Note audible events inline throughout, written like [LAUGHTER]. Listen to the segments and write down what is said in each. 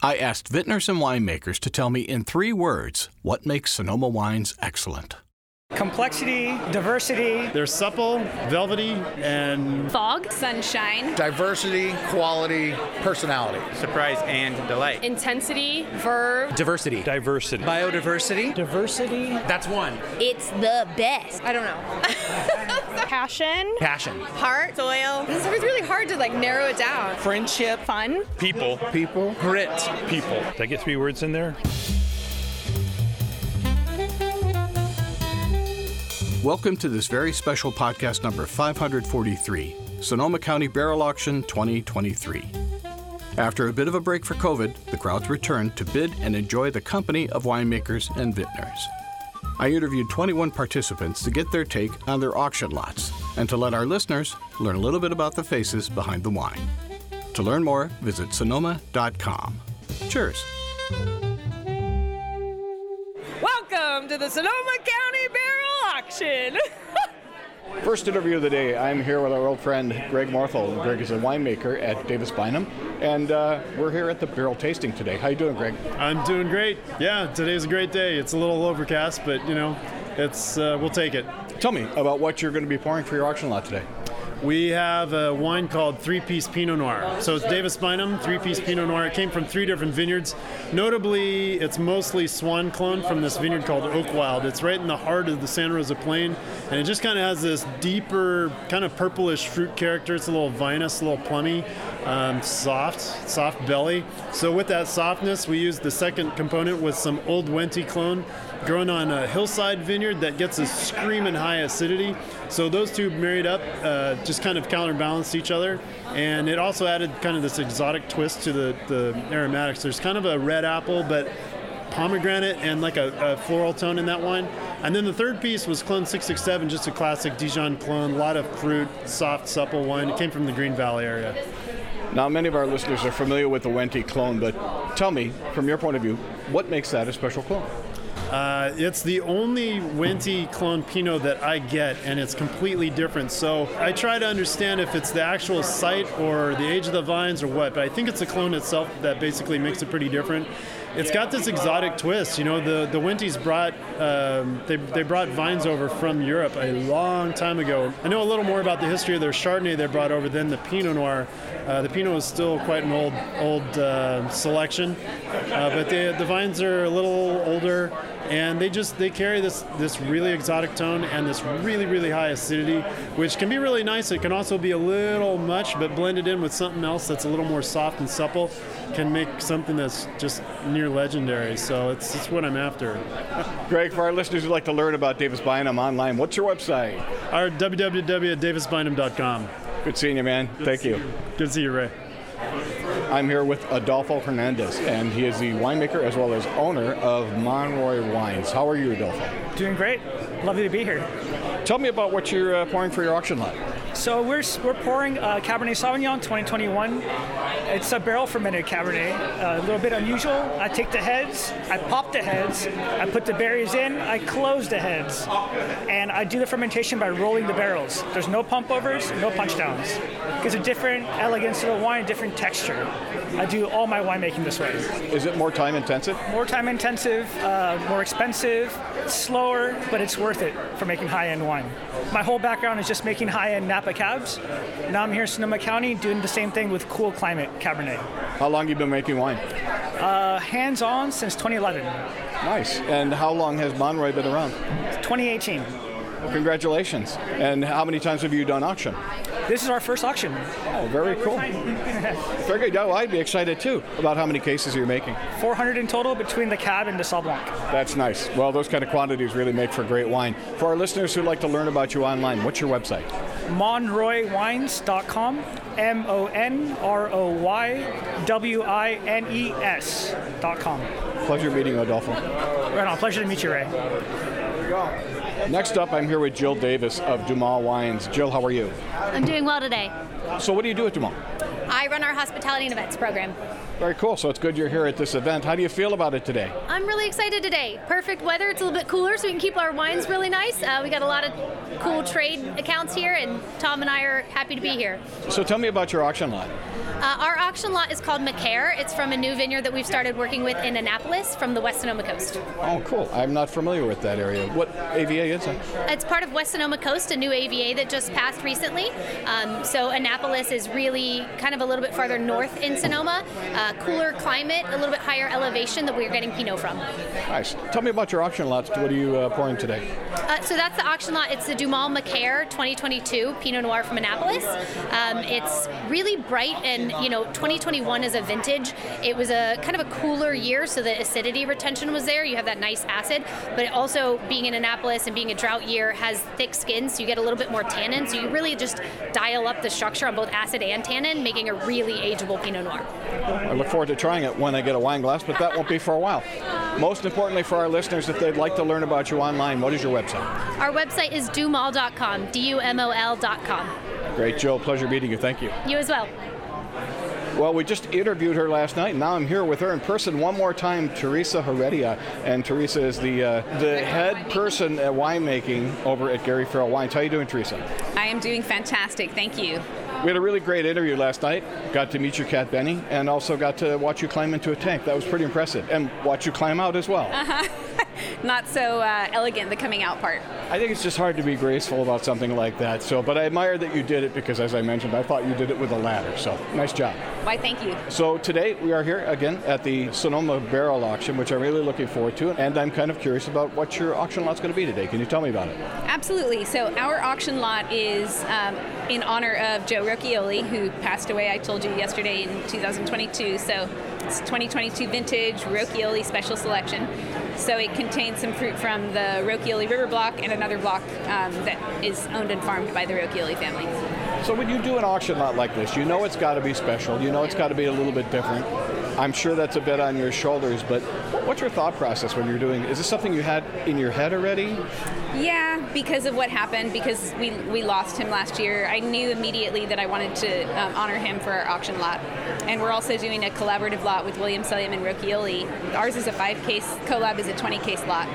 I asked vintners and winemakers to tell me in three words what makes Sonoma wines excellent. Complexity, diversity. They're supple, velvety, and fog, sunshine, diversity, quality, personality, surprise, and delight. Intensity, verve, diversity, diversity, biodiversity, diversity. That's one. It's the best. I don't know. [LAUGHS] Passion, passion, heart, soil. It's always really hard to like narrow it down. Friendship, fun, people, people, grit, people. Did I get three words in there? Welcome to this very special podcast number 543, Sonoma County Barrel Auction 2023. After a bit of a break for COVID, the crowds returned to bid and enjoy the company of winemakers and vintners. I interviewed 21 participants to get their take on their auction lots and to let our listeners learn a little bit about the faces behind the wine. To learn more, visit sonoma.com. Cheers. Welcome to the Sonoma County Barrel Auction. [LAUGHS] First interview of the day. I'm here with our old friend Greg Morthole. Greg is a winemaker at Davis Bynum, and uh, we're here at the barrel tasting today. How you doing, Greg? I'm doing great. Yeah, today's a great day. It's a little overcast, but you know, it's uh, we'll take it. Tell me about what you're going to be pouring for your auction lot today. We have a wine called Three Piece Pinot Noir. So it's Davis Bynum, Three Piece Pinot Noir. It came from three different vineyards. Notably, it's mostly Swan clone from this vineyard called Oak Wild. It's right in the heart of the Santa Rosa Plain, and it just kind of has this deeper, kind of purplish fruit character. It's a little vinous, a little plummy, um, soft, soft belly. So with that softness, we used the second component with some Old Wente clone grown on a hillside vineyard that gets a screaming high acidity. So those two married up uh, just kind of counterbalanced each other. And it also added kind of this exotic twist to the, the aromatics. There's kind of a red apple, but pomegranate and like a, a, floral tone in that wine. And then the third piece was Clone 667, just a classic Dijon clone, a lot of fruit, soft, supple wine. It came from the Green Valley area. Now, many of our listeners are familiar with the Wente clone, but tell me, from your point of view, what makes that a special clone? Uh, it's the only Wente clone Pinot that I get, and it's completely different. So I try to understand if it's the actual site or the age of the vines or what, but I think it's the clone itself that basically makes it pretty different. It's got this exotic twist. You know, the the Wentes brought um, they, they brought vines over from Europe a long time ago. I know a little more about the history of their Chardonnay they brought over than the Pinot Noir. Uh, the Pinot is still quite an old old uh, selection, uh, but they, the vines are a little older and they just they carry this this really exotic tone and this really really high acidity which can be really nice. It can also be a little much but blended in with something else that's a little more soft and supple can make something that's just near legendary. So it's, it's what i'm after. [LAUGHS] Greg for our listeners who'd like to learn about davis bynum online what's your website? Our www.davisbynum.com good seeing you man. Good thank you. you. Good to see you ray I'm here with Adolfo Hernandez, and he is the winemaker as well as owner of Monroy Wines. How are you, Adolfo? Doing great. Lovely to be here. Tell me about what you're uh, pouring for your auction lot. So we're, we're pouring uh, Cabernet Sauvignon 2021. It's a barrel fermented Cabernet, uh, a little bit unusual. I take the heads, I pop the heads, I put the berries in, I close the heads, and I do the fermentation by rolling the barrels. There's no pump overs, no punch downs. Gives a different elegance to the wine, a different texture. I do all my winemaking this way. Is it more time intensive? More time intensive, uh, more expensive, slower, but it's worth it for making high end wine. My whole background is just making high end Napa cabs. Now I'm here in Sonoma County doing the same thing with cool climate Cabernet. How long have you been making wine? Uh, hands on since 2011. Nice. And how long has Monroy been around? 2018. Well, congratulations. And how many times have you done auction? This is our first auction. Oh, very cool. very good. Yeah, well, I'd be excited too about how many cases you're making. 400 in total between the cab and the Sauv Blanc. That's nice. Well, those kind of quantities really make for great wine. For our listeners who'd like to learn about you online, what's your website? monroywines.com. M O N R O Y W I N E S.com. Pleasure meeting you, Adolfo. Right on. Pleasure to meet you, Ray. There we go. Next up, I'm here with Jill Davis of DuMol Wines. Jill, how are you? I'm doing well today. So, what do you do at DuMol? I run our hospitality and events program. Very cool. So it's good you're here at this event. How do you feel about it today? I'm really excited today. Perfect weather. It's a little bit cooler, so we can keep our wines really nice. Uh, we got a lot of cool trade accounts here, and Tom and I are happy to be here. So tell me about your auction lot. Uh, our auction lot is called Macaire. It's from a new vineyard that we've started working with in Annapolis from the West Sonoma coast. Oh, cool. I'm not familiar with that area. What AVA is it? It's part of West Sonoma Coast, a new AVA that just passed recently. Um, so Annapolis is really kind of a little bit farther north in Sonoma, uh, cooler climate, a little bit higher elevation that we're getting Pinot from. Nice. Tell me about your auction lots. What are you uh, pouring today? Uh, so that's the auction lot. It's the DuMol Macaire 2022 Pinot Noir from Annapolis. Um, it's really bright, and you know, 2021 is a vintage. It was a kind of a cooler year, so the acidity retention was there. You have that nice acid, but also being in Annapolis and being a drought year has thick skin, so you get a little bit more tannin. So you really just dial up the structure on both acid and tannin, making a really ageable Pinot Noir. I look forward to trying it when I get a wine glass, but that won't be for a while. Most importantly for our listeners, if they'd like to learn about you online, what is your website? Our website is dumol.com, D-U-M-O-L.com. Great, Joe. Pleasure meeting you. Thank you. You as well. Well, we just interviewed her last night. And now I'm here with her in person one more time, Teresa Heredia. And Teresa is the uh, the head person at winemaking over at Gary Farrell Wines. How are you doing, Teresa? I am doing fantastic. Thank you. We had a really great interview last night. Got to meet your cat Benny, and also got to watch you climb into a tank. That was pretty impressive, and watch you climb out as well. Uh-huh. [LAUGHS] Not so uh, elegant, the coming out part. I think it's just hard to be graceful about something like that. So, but I admire that you did it because, as I mentioned, I thought you did it with a ladder. So, nice job. Why, thank you. So today we are here again at the Sonoma Barrel Auction, which I'm really looking forward to, and I'm kind of curious about what your auction lot's going to be today. Can you tell me about it? Absolutely. So our auction lot is um, in honor of Joe Rochioli, who passed away. I told you yesterday in 2022. So it's 2022 vintage Rochioli special selection. So it contains some fruit from the Rochioli River Block and another block um, that is owned and farmed by the Rochioli family. So when you do an auction lot like this, you know it's got to be special. You know it's got to be a little bit different. I'm sure that's a bit on your shoulders, but what's your thought process when you're doing? Is this something you had in your head already? Yeah, because of what happened, because we we lost him last year. I knew immediately that I wanted to um, honor him for our auction lot, and we're also doing a collaborative lot with William Selyem and Rochioli. Ours is a five case collab is a 20 case lot.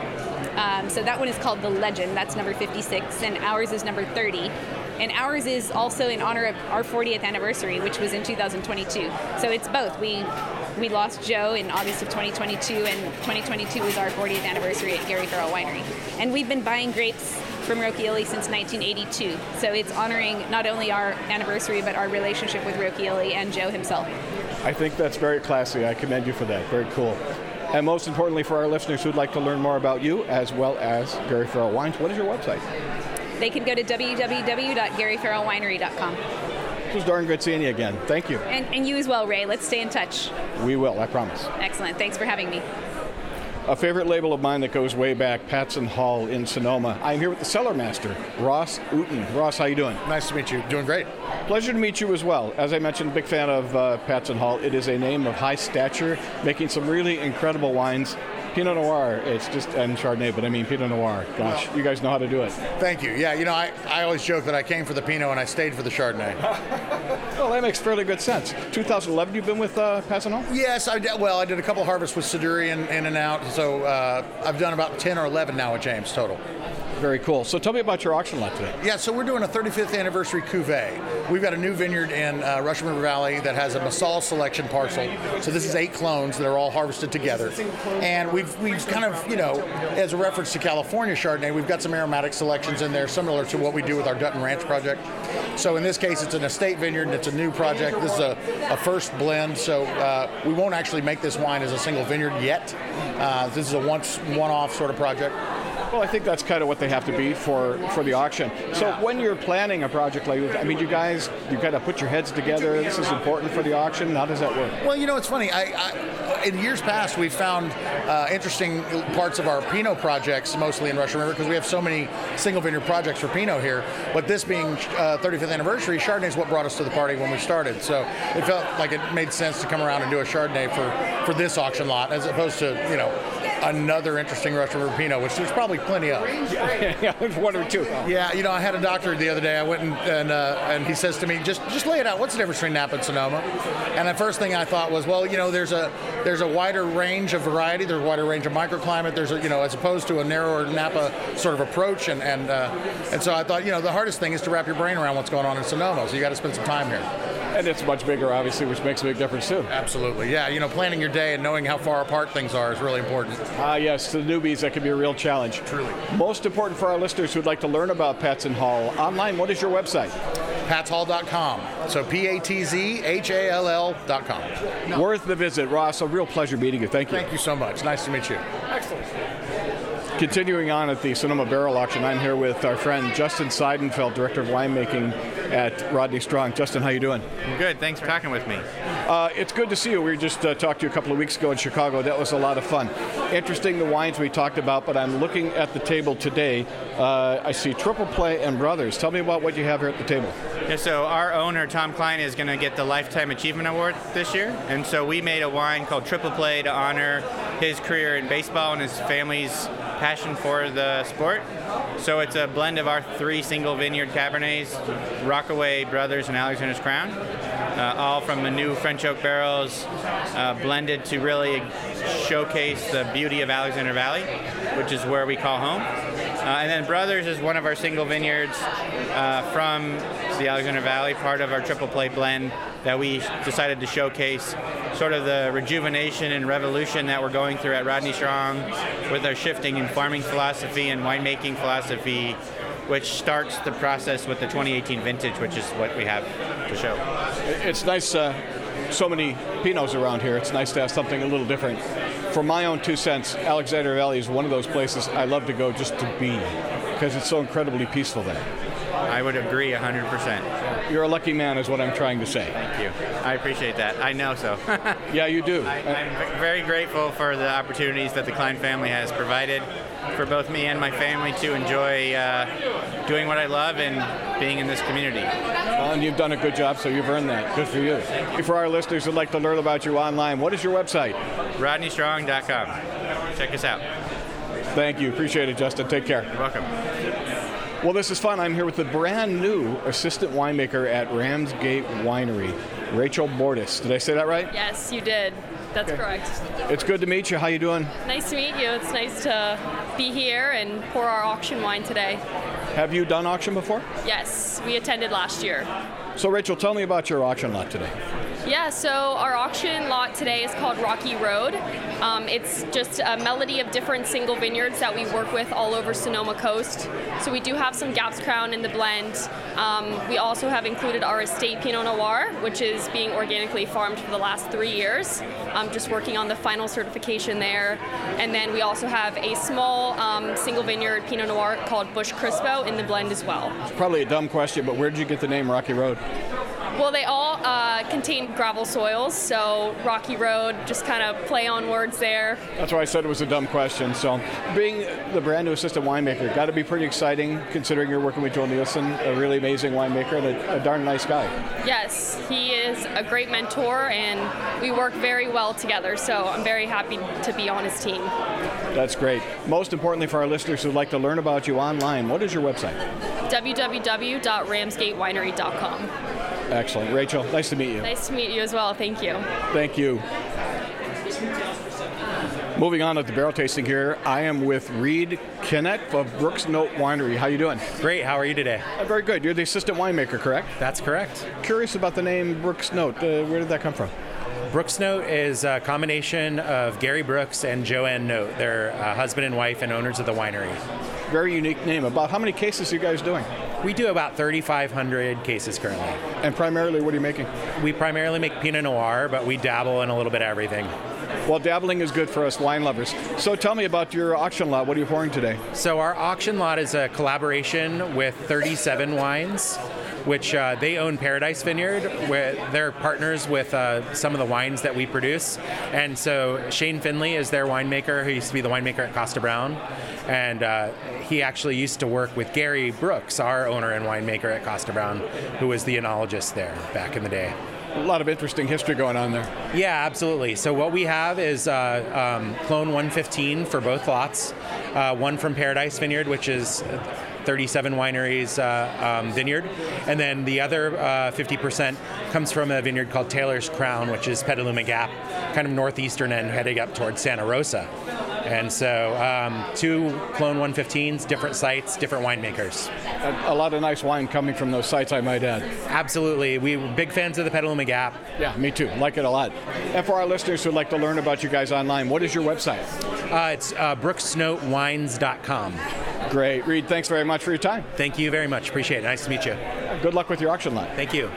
Um, so that one is called the Legend. That's number 56, and ours is number 30 and ours is also in honor of our 40th anniversary, which was in 2022. So it's both. We we lost Joe in August of 2022, and 2022 was our 40th anniversary at Gary Farrell Winery. And we've been buying grapes from Rochioli since 1982. So it's honoring not only our anniversary, but our relationship with Rochioli and Joe himself. I think that's very classy. I commend you for that. Very cool. And most importantly, for our listeners who'd like to learn more about you as well as Gary Farrell Wines, what is your website? They can go to www.garyfarrellwinery.com. It was darn good seeing you again. Thank you. And, and you as well, Ray. Let's stay in touch. We will, I promise. Excellent. Thanks for having me. A favorite label of mine that goes way back, Patz & Hall in Sonoma. I'm here with the cellar master, Ross Uten. Ross, how you doing? Nice to meet you. Doing great. Pleasure to meet you as well. As I mentioned, big fan of uh, Patz & Hall. It is a name of high stature, making some really incredible wines. Pinot Noir, it's just, and Chardonnay, but I mean Pinot Noir. Gosh, well, you guys know how to do it. Thank you. Yeah, you know, I, I always joke that I came for the Pinot and I stayed for the Chardonnay. [LAUGHS] well, that makes fairly good sense. 2011, you've been with uh, Patson Yes, I did, well, I did a couple harvests with Siduri in and out, so uh, I've done about 10 or 11 now with James total. Very cool. So tell me about your auction lot today. Yeah, so we're doing a 35th anniversary cuvee. We've got a new vineyard in uh, Russian River Valley that has a Massal selection parcel. So this is eight clones that are all harvested together. And we've we've kind of, you know, as a reference to California Chardonnay, we've got some aromatic selections in there similar to what we do with our Dutton Ranch project. So in this case, it's an estate vineyard and it's a new project. This is a, a first blend, so uh, we won't actually make this wine as a single vineyard yet. Uh, this is a once one-off sort of project. Well, I think that's kind of what they have to be for, for the auction. So yeah. when you're planning a project like this, I mean, you guys, you got to put your heads together. This is important for the auction. How does that work? Well, you know, it's funny. I, I in years past, we've found uh, interesting parts of our Pinot projects, mostly in Russian River, because we have so many single vineyard projects for Pinot here. But this being uh, 35th anniversary, Chardonnay is what brought us to the party when we started. So it felt like it made sense to come around and do a Chardonnay for, for this auction lot, as opposed to, you know, another interesting Russian River Pinot, which there's probably plenty of. yeah, [LAUGHS] there's one or two. Yeah, you know, I had a doctor the other day. I went and and, uh, and he says to me, just just lay it out. What's the difference between Napa and Sonoma? And the first thing I thought was, well, you know, there's a there's a wider range of variety. There's a wider range of microclimate. There's a you know, as opposed to a narrower Napa sort of approach. And and uh, and so I thought, you know, the hardest thing is to wrap your brain around what's going on in Sonoma. So you got to spend some time here. And it's much bigger, obviously, which makes a big difference too. Absolutely, yeah. You know, planning your day and knowing how far apart things are is really important. Ah, yes, to the newbies, that can be a real challenge. Truly. Most important for our listeners who'd like to learn about Patz and Hall online, what is your website? patzhall.com. So P A T Z H A L L.com. Worth the visit, Ross. A real pleasure meeting you. Thank you. Thank you so much. Nice to meet you. Excellent. Continuing on at the Sonoma Barrel Auction, I'm here with our friend Justin Seidenfeld, Director of Winemaking at Rodney Strong. Justin, how you doing? I'm good. Thanks for talking with me. Uh, it's good to see you. We just uh, talked to you a couple of weeks ago in Chicago. That was a lot of fun. Interesting the wines we talked about, but I'm looking at the table today. Uh, I see Triple Play and Brothers. Tell me about what you have here at the table. Yeah, so our owner Tom Klein is going to get the Lifetime Achievement Award this year, and so we made a wine called Triple Play to honor his career in baseball and his family's passion for the sport. So it's a blend of our three single vineyard Cabernets, Rockaway Brothers and Alexander's Crown, uh, all from the new French oak barrels, uh, blended to really showcase the beauty of Alexander Valley, which is where we call home. Uh, and then Brothers is one of our single vineyards uh, from the Alexander Valley, part of our triple play blend that we decided to showcase sort of the rejuvenation and revolution that we're going through at Rodney Strong with our shifting in farming philosophy and winemaking philosophy, which starts the process with the 2018 vintage, which is what we have to show. It's nice, uh, so many Pinots around here. It's nice to have something a little different. For my own two cents, Alexander Valley is one of those places I love to go just to be because it's so incredibly peaceful there. I would agree 100%. You're a lucky man, is what I'm trying to say. Thank you. I appreciate that. I know so. [LAUGHS] yeah, you do. I, am very grateful for the opportunities that the Klein family has provided for both me and my family to enjoy uh, doing what I love and being in this community. Well, and you've done a good job, so you've earned that. Good for you. you. For our listeners who'd like to learn about you online, what is your website? RodneyStrong.com. Check us out. Thank you. Appreciate it, Justin. Take care. You're welcome. Well, this is fun. I'm here with the brand new assistant winemaker at Ramsgate Winery, Rachel Bordis. Did I say that right? Yes, you did. That's okay. correct. It's good to meet you. How you doing? Nice to meet you. It's nice to be here and pour our auction wine today. Have you done auction before? Yes, we attended last year. So, Rachel, tell me about your auction lot today. Yeah, so our auction lot today is called Rocky Road. Um, it's just a melody of different single vineyards that we work with all over Sonoma Coast. So we do have some Gaps Crown in the blend. Um, we also have included our estate Pinot Noir, which is being organically farmed for the last three years. I'm just working on the final certification there. And then we also have a small um, single vineyard Pinot Noir called Bush Crispo in the blend as well. It's probably a dumb question, but where did you get the name Rocky Road? Well, they all uh, contain gravel soils, so Rocky Road, just kind of play on words there. That's why I said it was a dumb question. So, being the brand new assistant winemaker, got to be pretty exciting considering you're working with Joel Nielsen, a really amazing winemaker and a, a darn nice guy. Yes, he is a great mentor, and we work very well together, so I'm very happy to be on his team. That's great. Most importantly, for our listeners who'd like to learn about you online, what is your website? www.ramsgatewinery.com. Excellent. Rachel, nice to meet you. Nice to meet you as well. Thank you. Thank you. Moving on at the barrel tasting here, I am with Reed Kennett of Brooks Note Winery. How you doing? Great. How are you today? Uh, very good. You're the assistant winemaker, correct? That's correct. Curious about the name Brooks Note. Uh, where did that come from? Brooks Note is a combination of Gary Brooks and Joanne Note. They're uh, husband and wife and owners of the winery. Very unique name. About how many cases are you guys doing? We do about 3,500 cases currently. And primarily, what are you making? We primarily make Pinot Noir, but we dabble in a little bit of everything. Well, dabbling is good for us wine lovers. So tell me about your auction lot. What are you pouring today? So our auction lot is a collaboration with 37 Wines which uh, they own Paradise Vineyard. Where they're partners with uh, some of the wines that we produce. And so Shane Finley is their winemaker, who used to be the winemaker at Kosta Browne, And uh, he actually used to work with Gary Brooks, our owner and winemaker at Kosta Browne, who was the enologist there back in the day. a lot of interesting history going on there. Yeah, absolutely. So what we have is uh, um, clone 115 for both lots. Uh, one from Paradise Vineyard, which is 37 wineries uh, um, vineyard, and then the other uh, 50% comes from a vineyard called Taylor's Crown, which is Petaluma Gap, kind of northeastern end, heading up towards Santa Rosa. And so, um, two clone 115s, different sites, different winemakers. A, a, lot of nice wine coming from those sites, I might add. Absolutely. We were big fans of the Petaluma Gap. Yeah, me too. Like it a lot. And for our listeners who'd like to learn about you guys online, what is your website? Uh, it's uh, brooksnotewines.com. Great. Reed, thanks very much for your time. Thank you very much. Appreciate it. Nice to meet you. Good luck with your auction lot. Thank you.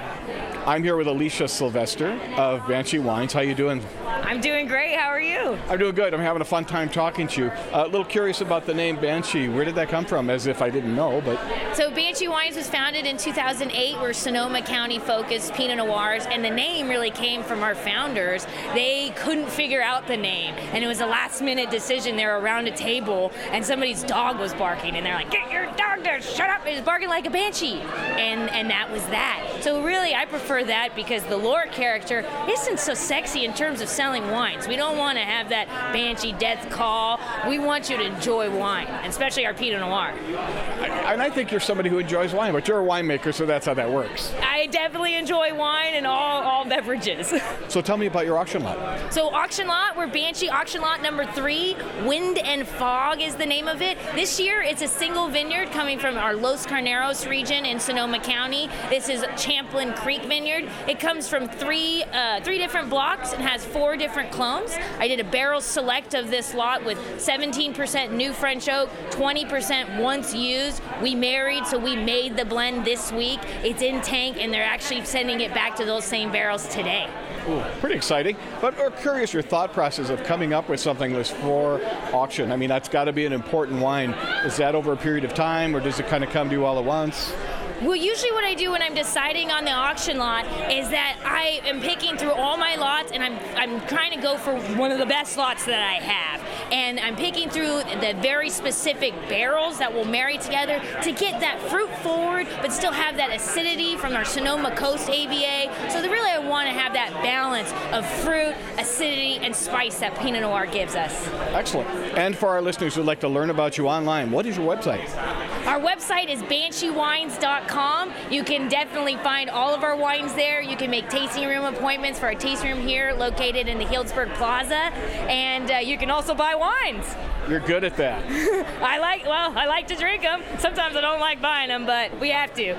I'm here with Alicia Sylvester of Banshee Wines. How you doing? I'm doing great. How are you? I'm doing good. I'm having a fun time talking to you. Uh, a little curious about the name Banshee. Where did that come from? As if I didn't know, but. So Banshee Wines was founded in 2008. We're Sonoma County focused Pinot Noirs, and the name really came from our founders. They couldn't figure out the name, and it was a last minute decision. They were around a table, and somebody's dog was barking, and they're like, "Get your dog to shut up!" It was barking like a banshee, and and that was that. So really, I prefer that because the lore character isn't so sexy in terms of selling wines. We don't want to have that banshee death call. We want you to enjoy wine, especially our Pinot Noir. And I think you're somebody who enjoys wine, but you're a winemaker, so that's how that works. I definitely enjoy wine and all, all beverages. [LAUGHS] So tell me about your auction lot. So auction lot, we're Banshee auction lot number three. Wind and Fog is the name of it. This year, it's a single vineyard coming from our Los Carneros region in Sonoma County. This is Champlin Creek Vineyard. It comes from three uh, three different blocks and has four different clones. I did a barrel select of this lot with 17% new French oak, 20% once used. We married, so we made the blend this week. It's in tank, and they're actually sending it back to those same barrels today. Ooh, pretty exciting. But we're curious your thought process of coming up with something this for auction. I mean, that's got to be an important wine. Is that over a period of time, or does it kind of come to you all at once? Well, usually what I do when I'm deciding on the auction lot is that I am picking through all my lots and I'm I'm trying to go for one of the best lots that I have. And I'm picking through the very specific barrels that will marry together to get that fruit forward but still have that acidity from our Sonoma Coast AVA. So really I want to have that balance of fruit, acidity, and spice that Pinot Noir gives us. Excellent. And for our listeners who'd like to learn about you online, what is your website? Our website is bansheewines.com. You can definitely find all of our wines there. You can make tasting room appointments for our tasting room here located in the Healdsburg Plaza. And uh, you can also buy wines. You're good at that. [LAUGHS] I like, well, I like to drink them. Sometimes I don't like buying them, but we have to.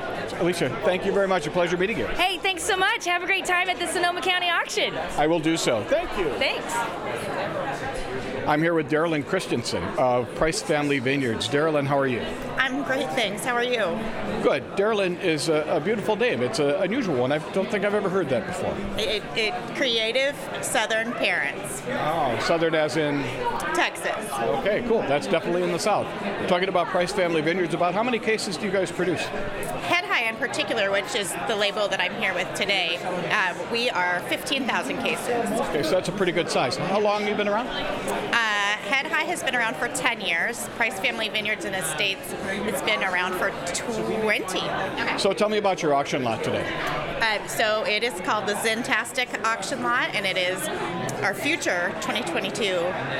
Alicia, thank you very much. A pleasure meeting you. Hey, thanks so much. Have a great time at the Sonoma County auction. I will do so. Thank you. Thanks. I'm here with Darylyn Christensen of Price Family Vineyards. Darylyn, how are you? I'm great, thanks. How are you? Good. Darylyn is a, a beautiful name. It's an unusual one. I don't think I've ever heard that before. It, it creative Southern parents. Oh, Southern as in Texas. Okay, cool. That's definitely in the South. Talking about Price Family Vineyards, about how many cases do you guys produce? Head High in particular, which is the label that I'm here with today, uh, we are 15,000 cases. Okay, so that's a pretty good size. How long have you been around? Head High has been around for 10 years. Price Family Vineyards and Estates has been around for 20. Okay. So tell me about your auction lot today. Uh, so it is called the Zentastic auction lot, and it is our future 2022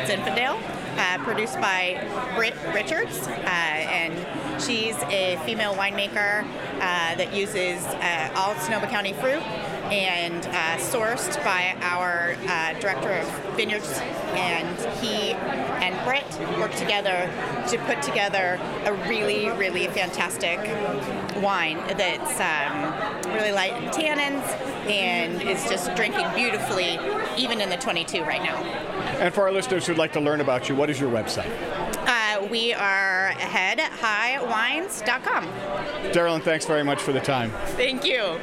Zinfandel, uh, produced by Britt Richards, uh, and she's a female winemaker uh, that uses uh, all Sonoma County fruit and uh, sourced by our uh, director of vineyards, and he and Britt worked together to put together a really, really fantastic wine that's um, really light in tannins and is just drinking beautifully, even in the 22 right now. And for our listeners who'd like to learn about you, what is your website? Uh, we are headhighwines.com. Darylyn, thanks very much for the time. Thank you.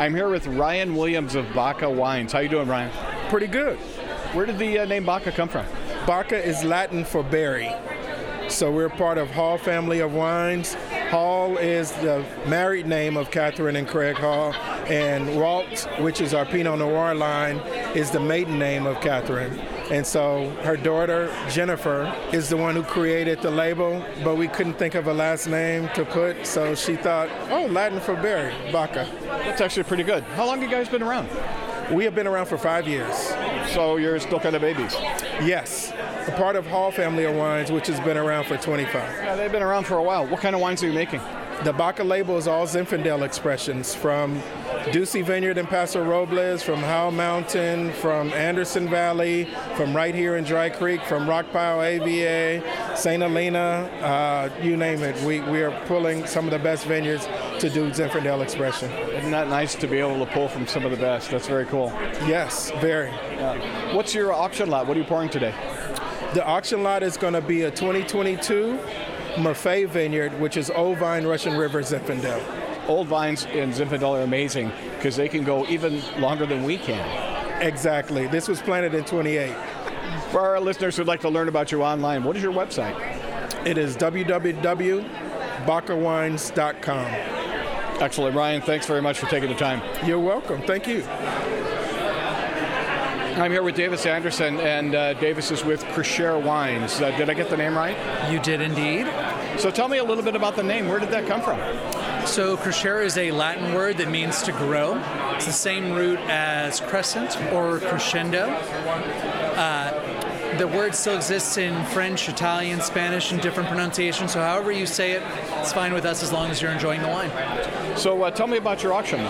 I'm here with Ryan Williams of Baca Wines. How you doing, Ryan? Pretty good. Where did the uh, name Baca come from? Baca is Latin for berry. So we're part of Hall family of wines, Hall is the married name of Catherine and Craig Hall, and Walt, which is our Pinot Noir line, is the maiden name of Catherine. And so her daughter, Jennifer, is the one who created the label, but we couldn't think of a last name to put, so she thought, oh, Latin for berry, Baca. That's actually pretty good. How long have you guys been around? We have been around for five years. So you're still kind of babies? Yes. A part of Hall family of wines, which has been around for 25. Yeah, they've been around for a while. What kind of wines are you making? The Baca label is all Zinfandel expressions from Dusi Vineyard in Paso Robles, from Howell Mountain, from Anderson Valley, from right here in Dry Creek, from Rockpile AVA, St. Helena, uh, you name it. We, we are pulling some of the best vineyards to do Zinfandel expression. Isn't that nice to be able to pull from some of the best? That's very cool. Yes, very. Yeah. What's your auction lot? What are you pouring today? The auction lot is going to be a 2022 Maffei Vineyard, which is Old Vine Russian River Zinfandel. Old vines in Zinfandel are amazing because they can go even longer than we can. Exactly. This was planted in 28. For our listeners who'd like to learn about you online, what is your website? It is www.bacawines.com. Excellent. Ryan, thanks very much for taking the time. You're welcome. Thank you. I'm here with Davis Anderson, and uh, Davis is with Crescere Wines. Uh, did I get the name right? You did indeed. So tell me a little bit about the name. Where did that come from? So, crescere is a Latin word that means to grow. It's the same root as crescent or crescendo. Uh, the word still exists in French, Italian, Spanish, and different pronunciations. So, however you say it, it's fine with us as long as you're enjoying the wine. So, uh, tell me about your auction.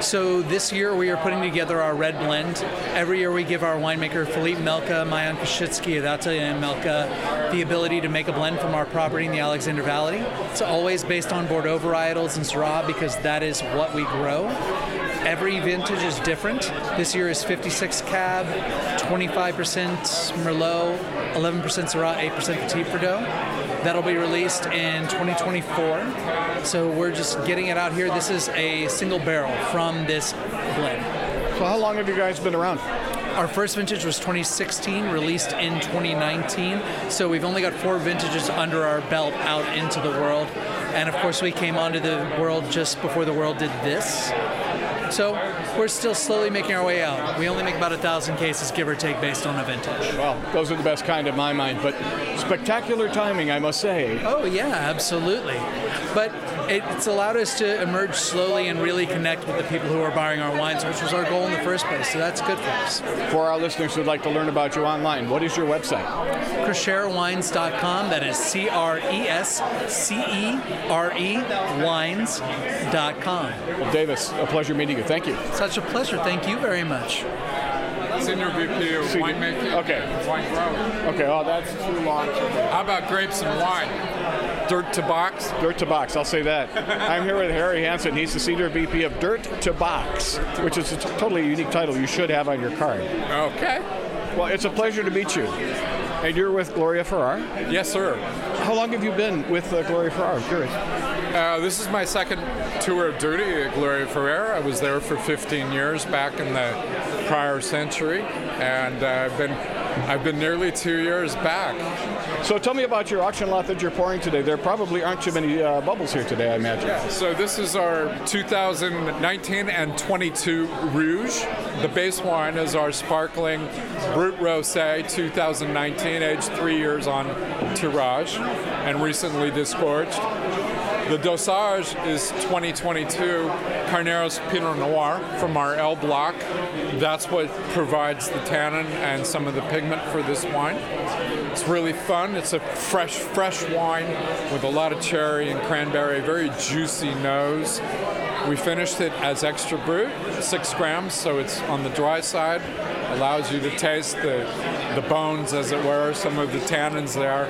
So this year we are putting together our red blend. Every year we give our winemaker Philippe Melka, Maayan Koschitzky, Atelier Melka the ability to make a blend from our property in the Alexander Valley. It's always based on Bordeaux varietals and Syrah because that is what we grow. Every vintage is different. This year is 56 Cab, 25% Merlot, 11% Syrah, 8% Petit Verdot. That'll be released in 2024. So we're just getting it out here. This is a single barrel from this blend. So how long have you guys been around? Our first vintage was 2016, released in 2019. So we've only got four vintages under our belt out into the world. And of course, we came onto the world just before the world did this. So we're still slowly making our way out. We only make about a thousand cases, give or take, based on a vintage. Well, those are the best kind in my mind, but spectacular timing, I must say. Oh, yeah, absolutely. But it's allowed us to emerge slowly and really connect with the people who are buying our wines, which was our goal in the first place. So that's good for us. For our listeners who'd like to learn about you online, what is your website? CrescereWines.com. That is C R E S C E R E wines.com. Well, Davis, a pleasure meeting you. Thank you. Such a pleasure. Thank you very much. Senior VP of winemaking. Okay. Wine growing. Okay, oh, that's too long. How about grapes and wine? Dirt to box? Dirt to box, I'll say that. I'm here with Harry Hansen. He's the Senior VP of Dirt to Box, which is a t- totally unique title you should have on your card. Okay. Well, it's a pleasure to meet you. And you're with Gloria Ferrer? Yes, sir. How long have you been with uh, Gloria Ferrer? I'm curious. Uh, this is my second tour of duty at Gloria Ferrer. I was there for 15 years back in the prior century, and uh, I've been I've been nearly two years back. So tell me about your auction lot that you're pouring today. There probably aren't too many uh, bubbles here today, I imagine. Yeah, so this is our 2019 and 22 Rouge. The base wine is our sparkling Brut Rosé 2019, aged three years on tirage and recently disgorged. The dosage is 2022 Carneros Pinot Noir from our L block. That's what provides the tannin and some of the pigment for this wine. It's really fun. It's a fresh, fresh wine with a lot of cherry and cranberry, very juicy nose. We finished it as extra brut, six grams, so it's on the dry side. Allows you to taste the, the bones, as it were, some of the tannins there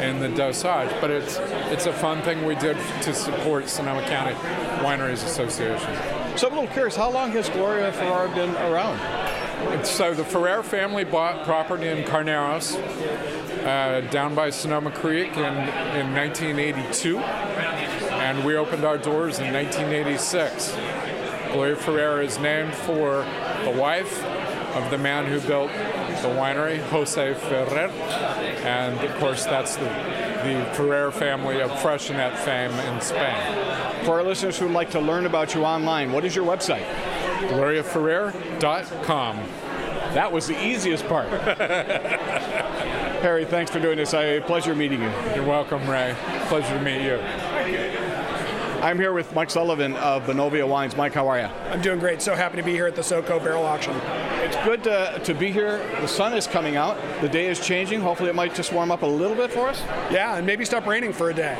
in the dosage. But it's it's a fun thing we did to support Sonoma County Wineries Association. So I'm a little curious, how long has Gloria Ferrer been around? So the Ferrer family bought property in Carneros uh, down by Sonoma Creek in, in 1982, and we opened our doors in 1986. Gloria Ferrer is named for the wife of the man who built the winery, Jose Ferrer, and of course that's the, the Ferrer family of Freixenet fame in Spain. For our listeners who would like to learn about you online, what is your website? GloriaFerrer.com. That was the easiest part. [LAUGHS] Harry, thanks for doing this. I pleasure meeting you. You're welcome, Ray. Pleasure to meet you. I'm here with Mike Sullivan of Benovia Wines. Mike, how are you? I'm doing great. So happy to be here at the SoCo Barrel Auction. It's good to, to be here. The sun is coming out. The day is changing. Hopefully, it might just warm up a little bit for us. Yeah, and maybe stop raining for a day.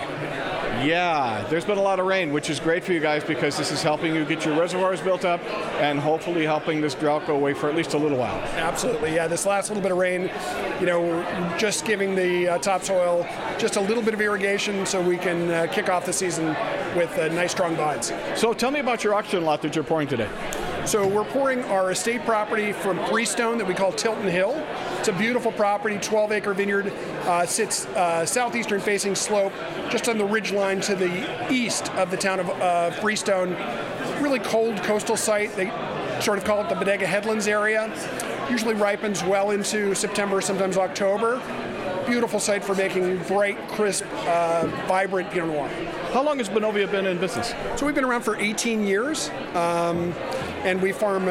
Yeah, there's been a lot of rain, which is great for you guys because this is helping you get your reservoirs built up and hopefully helping this drought go away for at least a little while. Absolutely, yeah. This last little bit of rain, you know, just giving the uh, topsoil just a little bit of irrigation so we can uh, kick off the season with uh, nice strong vines. So tell me about your auction lot that you're pouring today. So we're pouring our estate property from Freestone that we call Tilton Hill. It's a beautiful property, 12 acre vineyard, uh, sits uh, southeastern facing slope just on the ridge line to the east of the town of uh, Freestone. Really cold coastal site. They sort of call it the Bodega Headlands area. Usually ripens well into September, sometimes October. Beautiful site for making bright, crisp, uh, vibrant Pinot Noir. How long has Benovia been in business? So we've been around for 18 years, um, and we farm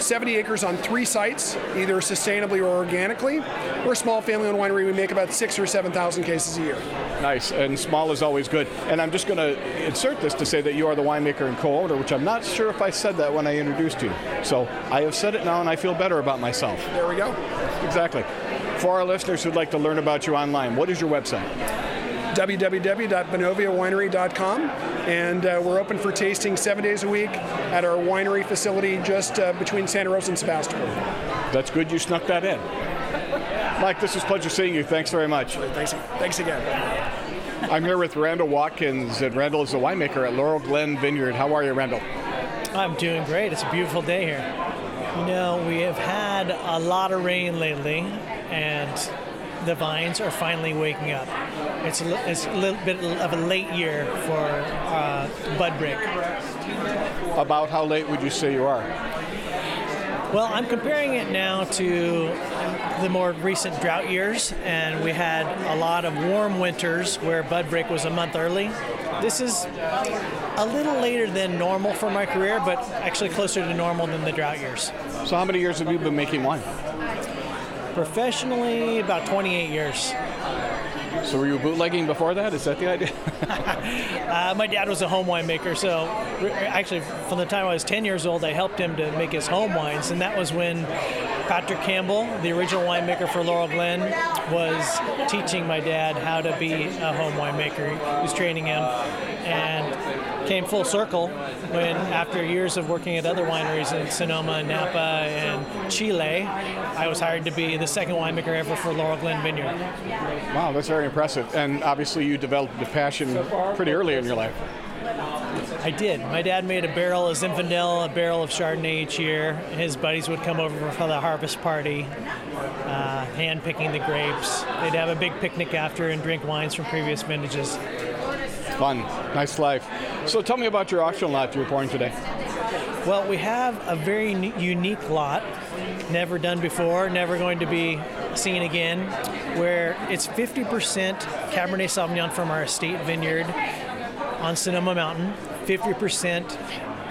70 acres on three sites, either sustainably or organically. We're a small family-owned winery. We make about six or 7,000 cases a year. Nice, and small is always good. And I'm just going to insert this to say that you are the winemaker and co-owner, which I'm not sure if I said that when I introduced you. So I have said it now, and I feel better about myself. There we go. Exactly. For our listeners who'd like to learn about you online, what is your website? www.benoviawinery.com, and uh, we're open for tasting seven days a week at our winery facility just uh, between Santa Rosa and Sebastopol. That's good you snuck that in. Mike, this was a pleasure seeing you. Thanks very much. Thanks, thanks again. I'm here with Randall Watkins, and Randall is the winemaker at Laurel Glen Vineyard. How are you, Randall? I'm doing great. It's a beautiful day here. You know, we have had a lot of rain lately, and the vines are finally waking up. It's a, it's a little bit of a late year for uh, bud break. About how late would you say you are? Well, I'm comparing it now to the more recent drought years, and we had a lot of warm winters where bud break was a month early. This is a little later than normal for my career, but actually closer to normal than the drought years. So, how many years have you been making wine? Professionally, about 28 years. So were you bootlegging before that? Is that the idea? [LAUGHS] uh, my dad was a home winemaker, so actually from the time I was 10 years old, I helped him to make his home wines, and that was when Patrick Campbell, the original winemaker for Laurel Glen, was teaching my dad how to be a home winemaker. He was training him, and came full circle when, after years of working at other wineries in Sonoma, Napa, and Chile, I was hired to be the second winemaker ever for Laurel Glen Vineyard. Wow, that's very impressive. And obviously, you developed the passion pretty early in your life. I did. My dad made a barrel of Zinfandel, a barrel of Chardonnay each year. His buddies would come over for the harvest party, uh, hand picking the grapes. They'd have a big picnic after and drink wines from previous vintages. Fun, nice life. So tell me about your auction lot you're pouring today. Well, we have a very unique lot, never done before, never going to be seen again, where it's 50% Cabernet Sauvignon from our estate vineyard on Sonoma Mountain, 50%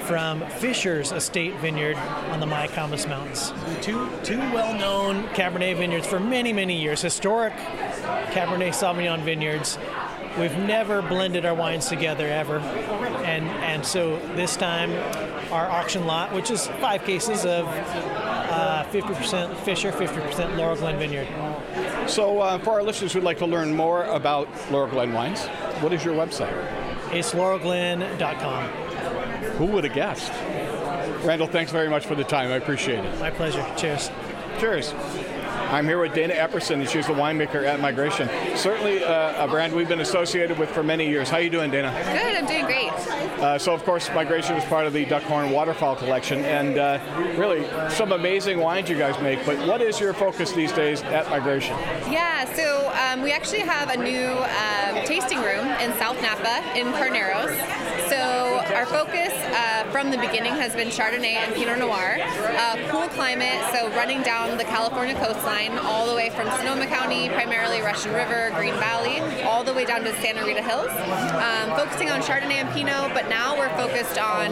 from Fisher's Estate Vineyard on the Mayacamas Mountains. Two, two well-known Cabernet vineyards for many, many years, historic Cabernet Sauvignon vineyards. We've never blended our wines together ever, and and so this time, our auction lot, which is five cases of uh, 50% Fisher, 50% Laurel Glen Vineyard. So, uh, for our listeners who'd like to learn more about Laurel Glen wines, what is your website? It's laurelglen.com. Who would have guessed? Randall, thanks very much for the time. I appreciate it. My pleasure. Cheers. Cheers. I'm here with Dana Epperson, and she's the winemaker at Migration. Certainly uh, a brand we've been associated with for many years. How are you doing, Dana? Good, I'm doing great. Uh, so, of course, Migration is part of the Duckhorn Waterfowl Collection, and uh, really some amazing wines you guys make. But what is your focus these days at Migration? Yeah, so um, we actually have a new um, tasting room in South Napa in Carneros. Our focus uh, from the beginning has been Chardonnay and Pinot Noir. Uh, cool climate, so running down the California coastline, all the way from Sonoma County, primarily Russian River, Green Valley, all the way down to Santa Rita Hills. Um, focusing on Chardonnay and Pinot, but now we're focused on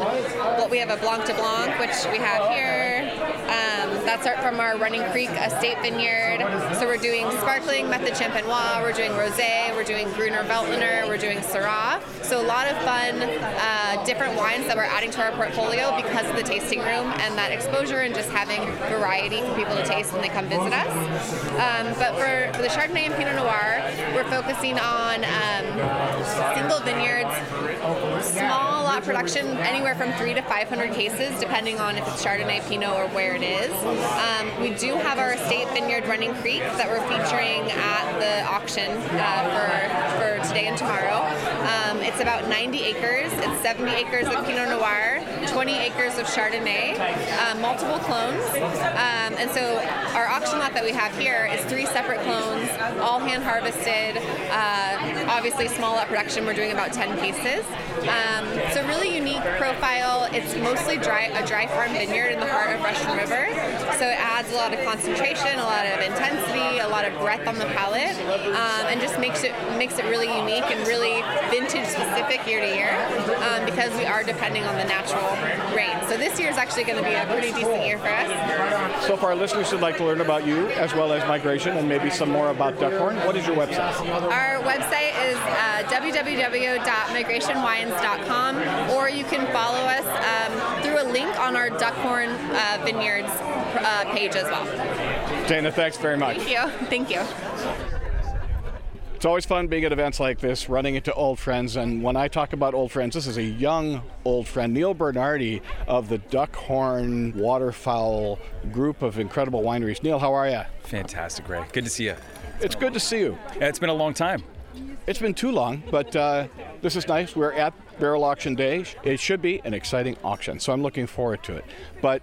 what we have a Blanc de Blanc, which we have here. Um, that's our, from our Running Creek Estate Vineyard. So we're doing sparkling Method Champenois, we're doing Rosé, we're doing Gruner Veltliner, we're doing Syrah. So a lot of fun, uh, different wines that we're adding to our portfolio because of the tasting room and that exposure and just having variety for people to taste when they come visit us. Um, but for, for the Chardonnay and Pinot Noir, we're focusing on um, single vineyards, small lot production, anywhere from three to 500 cases, depending on if it's Chardonnay, Pinot, or where it is. Um, we do have our estate vineyard Running Creek that we're featuring at the auction uh, for, for today and tomorrow. Um, it's about 90 acres. It's 70 acres of Pinot Noir, 20 acres of Chardonnay, uh, multiple clones. Um, and so our auction lot that we have here is three separate clones, all hand harvested. Uh, obviously, small lot production. We're doing about 10 cases. Um, so really unique profile. It's mostly dry, a dry farm vineyard in the heart of Russian River. So it adds a lot of concentration, a lot of intensity, a lot of breadth on the palate, um, and just makes it makes it really unique and really vintage specific year to year um, because we are depending on the natural rain. So this year is actually going to be a pretty decent year for us. So, for our listeners who'd like to learn about you as well as migration and maybe some more about Duckhorn, what is your website? Our website is uh, www.migrationwines.com, or you can follow us um, through a link on our Duckhorn uh, Vineyards uh, page as well. Dana, thanks very much. Thank you. Thank you. It's always fun being at events like this, running into old friends. And when I talk about old friends, this is a young old friend, Neil Bernardi of the Duckhorn Waterfowl group of incredible wineries. Neil, how are you? Fantastic, Ray. Good to see you. It's good to see you. Yeah, it's been a long time. It's been too long, but uh, this is nice. We're at Barrel Auction Day. It should be an exciting auction, so I'm looking forward to it. But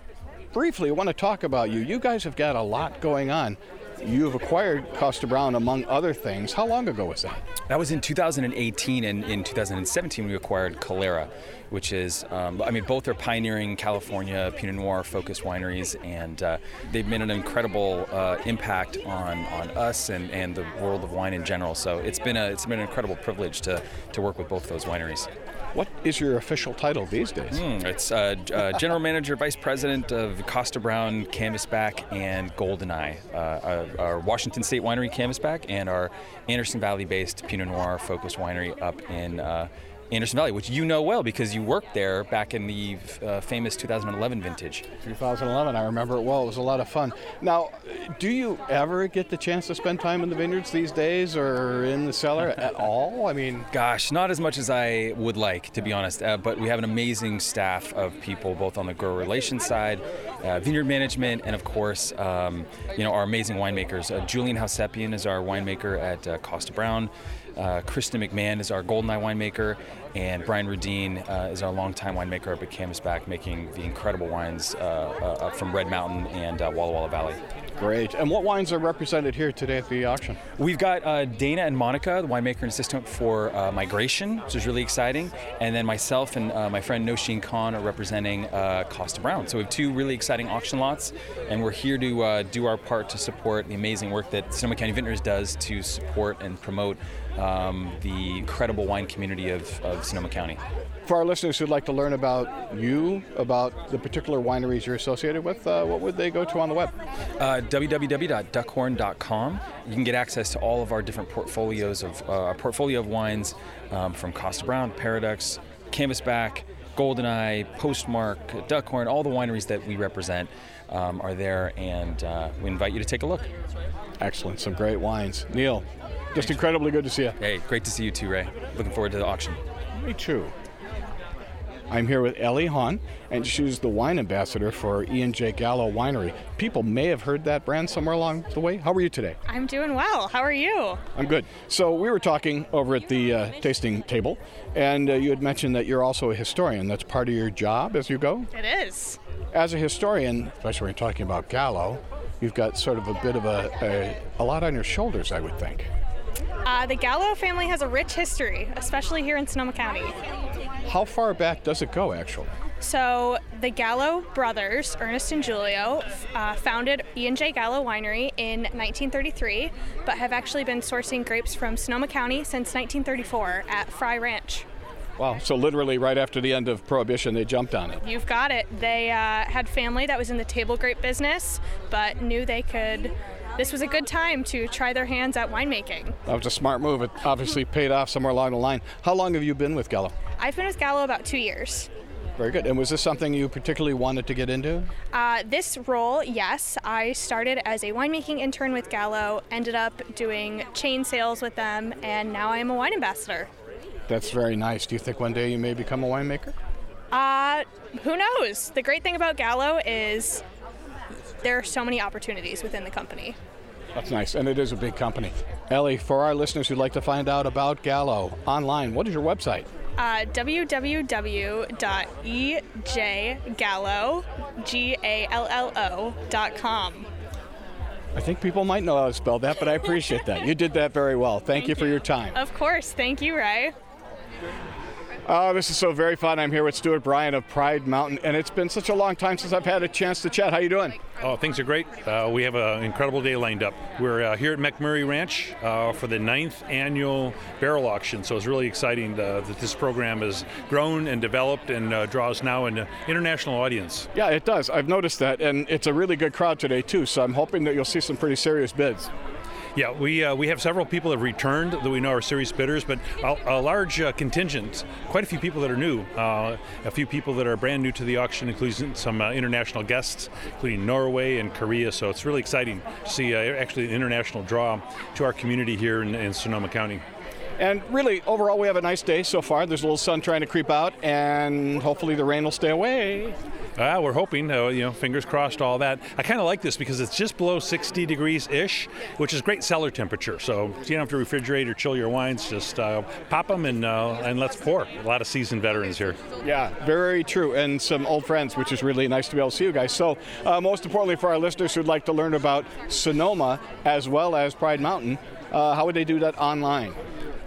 briefly, I want to talk about you. You guys have got a lot going on. You've acquired Kosta Browne, among other things. How long ago was that? That was in 2018, and in 2017 we acquired Calera, which is, um, I mean, both are pioneering California Pinot Noir focused wineries, and uh, they've made an incredible uh, impact on, on us and, and the world of wine in general. So it's been a it's been an incredible privilege to, to work with both those wineries. What is your official title these days? Mm, it's uh, uh, General Manager, Vice President of Kosta Browne Canvasback and Goldeneye, uh, our Washington State Winery Canvasback, and our Anderson Valley-based Pinot Noir focused winery up in uh, Anderson Valley, which you know well because you worked there back in the uh, famous 2011 vintage. 2011, I remember it well. It was a lot of fun. Now, do you ever get the chance to spend time in the vineyards these days or in the cellar at [LAUGHS] all? I mean, gosh, not as much as I would like, to be honest. Uh, but we have an amazing staff of people, both on the grower relations side, uh, vineyard management, and of course, um, you know, our amazing winemakers. Uh, Julien Howsepian is our winemaker at uh, Kosta Browne. Uh, Kristen McMahon is our Goldeneye winemaker, and Brian Rudin uh, is our longtime winemaker up at Canvasback, making the incredible wines uh, uh, from Red Mountain and uh, Walla Walla Valley. Great. And what wines are represented here today at the auction? We've got uh, Dana and Monica, the winemaker and assistant for uh, Migration, which is really exciting. And then myself and uh, my friend Noshin Khan are representing uh, Kosta Browne. So we have two really exciting auction lots, and we're here to uh, do our part to support the amazing work that Sonoma County Vintners does to support and promote um, the incredible wine community of, of Sonoma County. For our listeners who'd like to learn about you, about the particular wineries you're associated with, uh, what would they go to on the web? Uh, www.duckhorn.com. You can get access to all of our different portfolios of uh, our portfolio of wines um, from Kosta Browne, Paradox, Canvasback, Goldeneye, Postmark, Duckhorn, all the wineries that we represent um, are there, and uh, we invite you to take a look. Excellent, some great wines. Neil, just incredibly good to see you. Hey, great to see you too, Ray. Looking forward to the auction. Me too. I'm here with Ellie Hahn, and she's the wine ambassador for E&J Gallo Winery. People may have heard that brand somewhere along the way. How are you today? I'm doing well. How are you? I'm good. So we were talking over at the uh, tasting table, and uh, you had mentioned that you're also a historian. That's part of your job as you go? It is. As a historian, especially when you're talking about Gallo, you've got sort of a bit of a, a, a lot on your shoulders, I would think. Uh, the Gallo family has a rich history, especially here in Sonoma County. How far back does it go, actually? So the Gallo brothers, Ernest and Julio, uh, founded E&J Gallo Winery in 1933, but have actually been sourcing grapes from Sonoma County since 1934 at Frei Ranch. Wow, so literally right after the end of Prohibition, they jumped on it. You've got it. They uh, had family that was in the table grape business, but knew they could. This was a good time to try their hands at winemaking. That was a smart move. It obviously paid off somewhere along the line. How long have you been with Gallo? I've been with Gallo about two years. Very good. And was this something you particularly wanted to get into? Uh, this role, yes, I started as a winemaking intern with Gallo, ended up doing chain sales with them, and now I am a wine ambassador. That's very nice. Do you think one day you may become a winemaker? Uh, who knows? The great thing about Gallo is there are so many opportunities within the company. That's nice. And it is a big company. Ellie, for our listeners who'd like to find out about Gallo online, what is your website? Uh, E www.ejgallo, G-A-L-L-O, dot com. I think people might know how to spell that, but I appreciate that. You did that very well. Thank, you for your time. Of course. Thank you, Ray. Oh, this is so very fun. I'm here with Stuart Bryan of Pride Mountain, and it's been such a long time since I've had a chance to chat. How you doing? Oh, things are great. Uh, we have an incredible day lined up. We're uh, here at MacMurray Ranch uh, for the ninth annual barrel auction, so it's really exciting uh, that this program has grown and developed and uh, draws now an international audience. Yeah, it does. I've noticed that, and it's a really good crowd today too. So I'm hoping that you'll see some pretty serious bids. Yeah, we uh, we have several people that have returned that we know are serious bidders, but a, a large uh, contingent, quite a few people that are new, uh, a few people that are brand new to the auction, including some uh, international guests, including Norway and Korea. So it's really exciting to see uh, actually an international draw to our community here in, in Sonoma County. And really, overall, we have a nice day so far. There's a little sun trying to creep out, and hopefully the rain will stay away. Uh, we're hoping, uh, you know, fingers crossed, all that. I kind of like this because it's just below 60 degrees ish, which is great cellar temperature. So you don't have to refrigerate or chill your wines. Just uh, pop them and uh, and let's pour. A lot of seasoned veterans here. Yeah, very true. And some old friends, which is really nice to be able to see you guys. So, uh, most importantly, for our listeners who'd like to learn about Sonoma as well as Pride Mountain, uh, how would they do that online?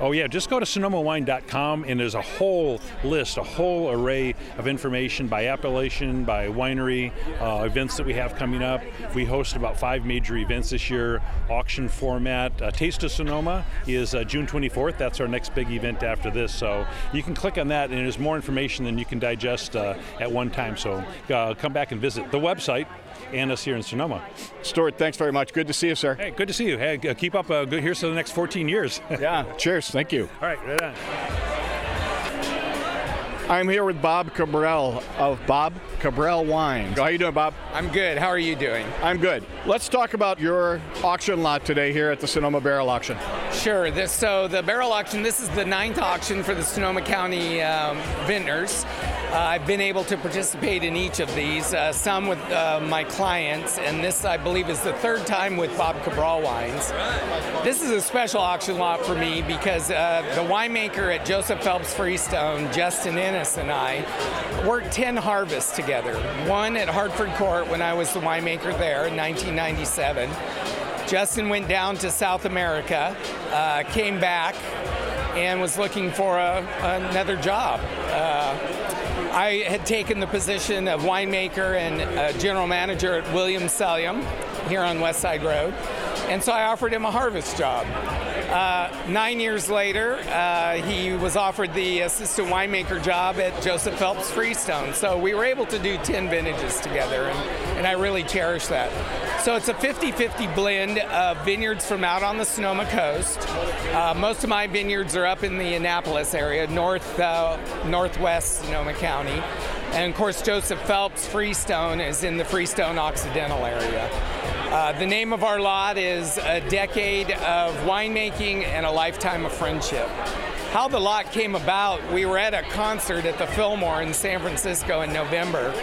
Oh, yeah, just go to sonomawine.com and there's a whole list, a whole array of information by appellation, by winery, uh, events that we have coming up. We host about five major events this year, auction format. Uh, Taste of Sonoma is uh, June 24th. That's our next big event after this. So you can click on that and there's more information than you can digest uh, at one time. So uh, come back and visit the website and us here in Sonoma. Stuart, thanks very much. Good to see you, sir. Hey, good to see you. Hey, keep up uh, good here for the next 14 years. [LAUGHS] yeah, cheers. Thank you. All right, right on. I'm here with Bob Cabral of Bob Cabral Wines. How you doing, Bob? I'm good. How are you doing? I'm good. Let's talk about your auction lot today here at the Sonoma Barrel Auction. Sure. This, so the barrel auction. This is the ninth auction for the Sonoma County um, vintners. Uh, I've been able to participate in each of these, uh, some with uh, my clients, and this, I believe, is the third time with Bob Cabral Wines. This is a special auction lot for me because uh, the winemaker at Joseph Phelps Freestone, Justin Ennis, and I worked 10 harvests together. One at Hartford Court when I was the winemaker there in 1997. Justin went down to South America, uh, came back, and was looking for a, another job. Uh, I had taken the position of winemaker and uh, general manager at William Selyem here on West Side Road, and so I offered him a harvest job. Uh, nine years later, uh, he was offered the assistant winemaker job at Joseph Phelps Freestone. So we were able to do 10 vintages together, and, and I really cherish that. So it's a 50 50 blend of vineyards from out on the Sonoma coast. Uh, most of my vineyards are up in the Annapolis area, north, uh, northwest Sonoma County. And of course, Joseph Phelps Freestone is in the Freestone Occidental area. Uh, the name of our lot is A Decade of Winemaking and a Lifetime of Friendship. How the lot came about, we were at a concert at the Fillmore in San Francisco in November,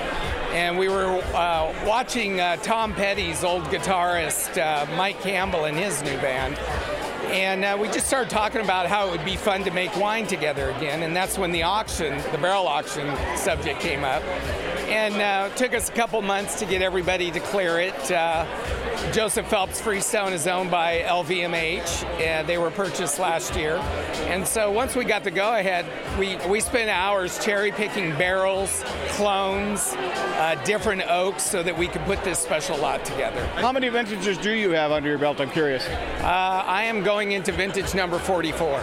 and we were uh, watching uh, Tom Petty's old guitarist, uh, Mike Campbell, and his new band. And uh, we just started talking about how it would be fun to make wine together again, and that's when the auction, the barrel auction subject came up. And uh, took us a couple months to get everybody to clear it. Uh, Joseph Phelps Freestone is owned by LVMH. and they were purchased last year. And so once we got the go ahead, we, we spent hours cherry picking barrels, clones, uh, different oaks so that we could put this special lot together. How many vintages do you have under your belt? I'm curious. Uh, I am going into vintage number 44.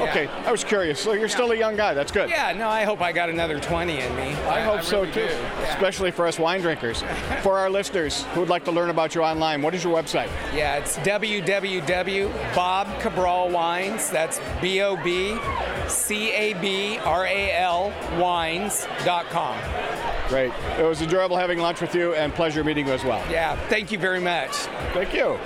Okay, I was curious. So you're still a young guy. That's good. Yeah, no, I hope I got another 20 in me. I hope so really too, do. especially for us wine drinkers. for our listeners who would like to learn about you online, what is your website? Yeah, it's www.bobcabralwines. That's B O B C A B R A L wines.com. Great. It was enjoyable having lunch with you and pleasure meeting you as well. Yeah, thank you very much. Thank you.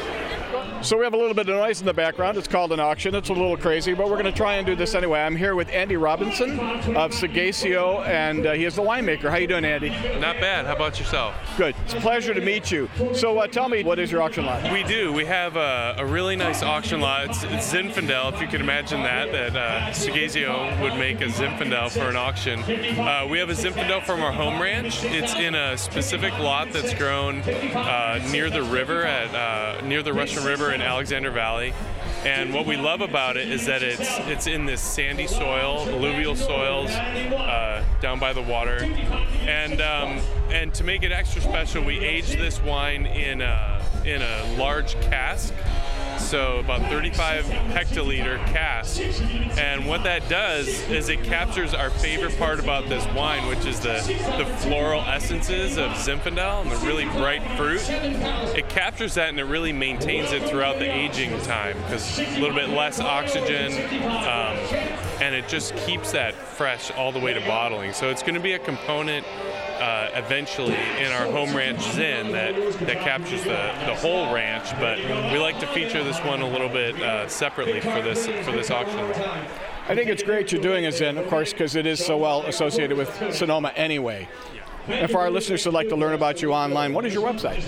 So we have a little bit of noise in the background. It's called an auction. It's a little crazy, but we're going to try and do this anyway. I'm here with Andy Robinson of Seghesio, and uh, he is the winemaker. How you doing, Andy? Not bad. How about yourself? Good. It's a pleasure to meet you. So uh, tell me, what is your auction lot? We do. We have a, a really nice auction lot. It's, it's Zinfandel, if you can imagine that, that uh, Seghesio would make a Zinfandel for an auction. Uh, we have a Zinfandel from our home ranch. It's in a specific lot that's grown uh, near the river, at uh, near the Russian River in Alexander Valley. And what we love about it is that it's it's in this sandy soil, alluvial soils, uh, down by the water, and um, and to make it extra special, we age this wine in a in a large cask, so about 35 hectoliter cask. And what that does is it captures our favorite part about this wine, which is the the floral essences of Zinfandel and the really bright fruit. It captures that and it really maintains it throughout the aging time because a little bit less oxygen, um, and it just keeps that fresh all the way to bottling. So it's going to be a component uh, eventually in our home ranch Zin that, that captures the, the whole ranch, but we like to feature this one a little bit uh, separately for this for this auction. I think it's great you're doing a Zin, of course, because it is so well associated with Sonoma anyway. And for our listeners who'd like to learn about you online, what is your website?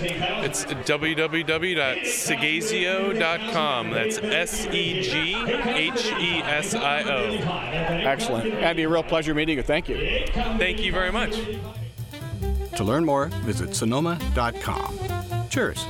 It's www.seghesio.com. That's S E G H E S I O. Excellent. Andy, a real pleasure meeting you. Thank you. Thank you very much. To learn more, visit sonoma.com. Cheers.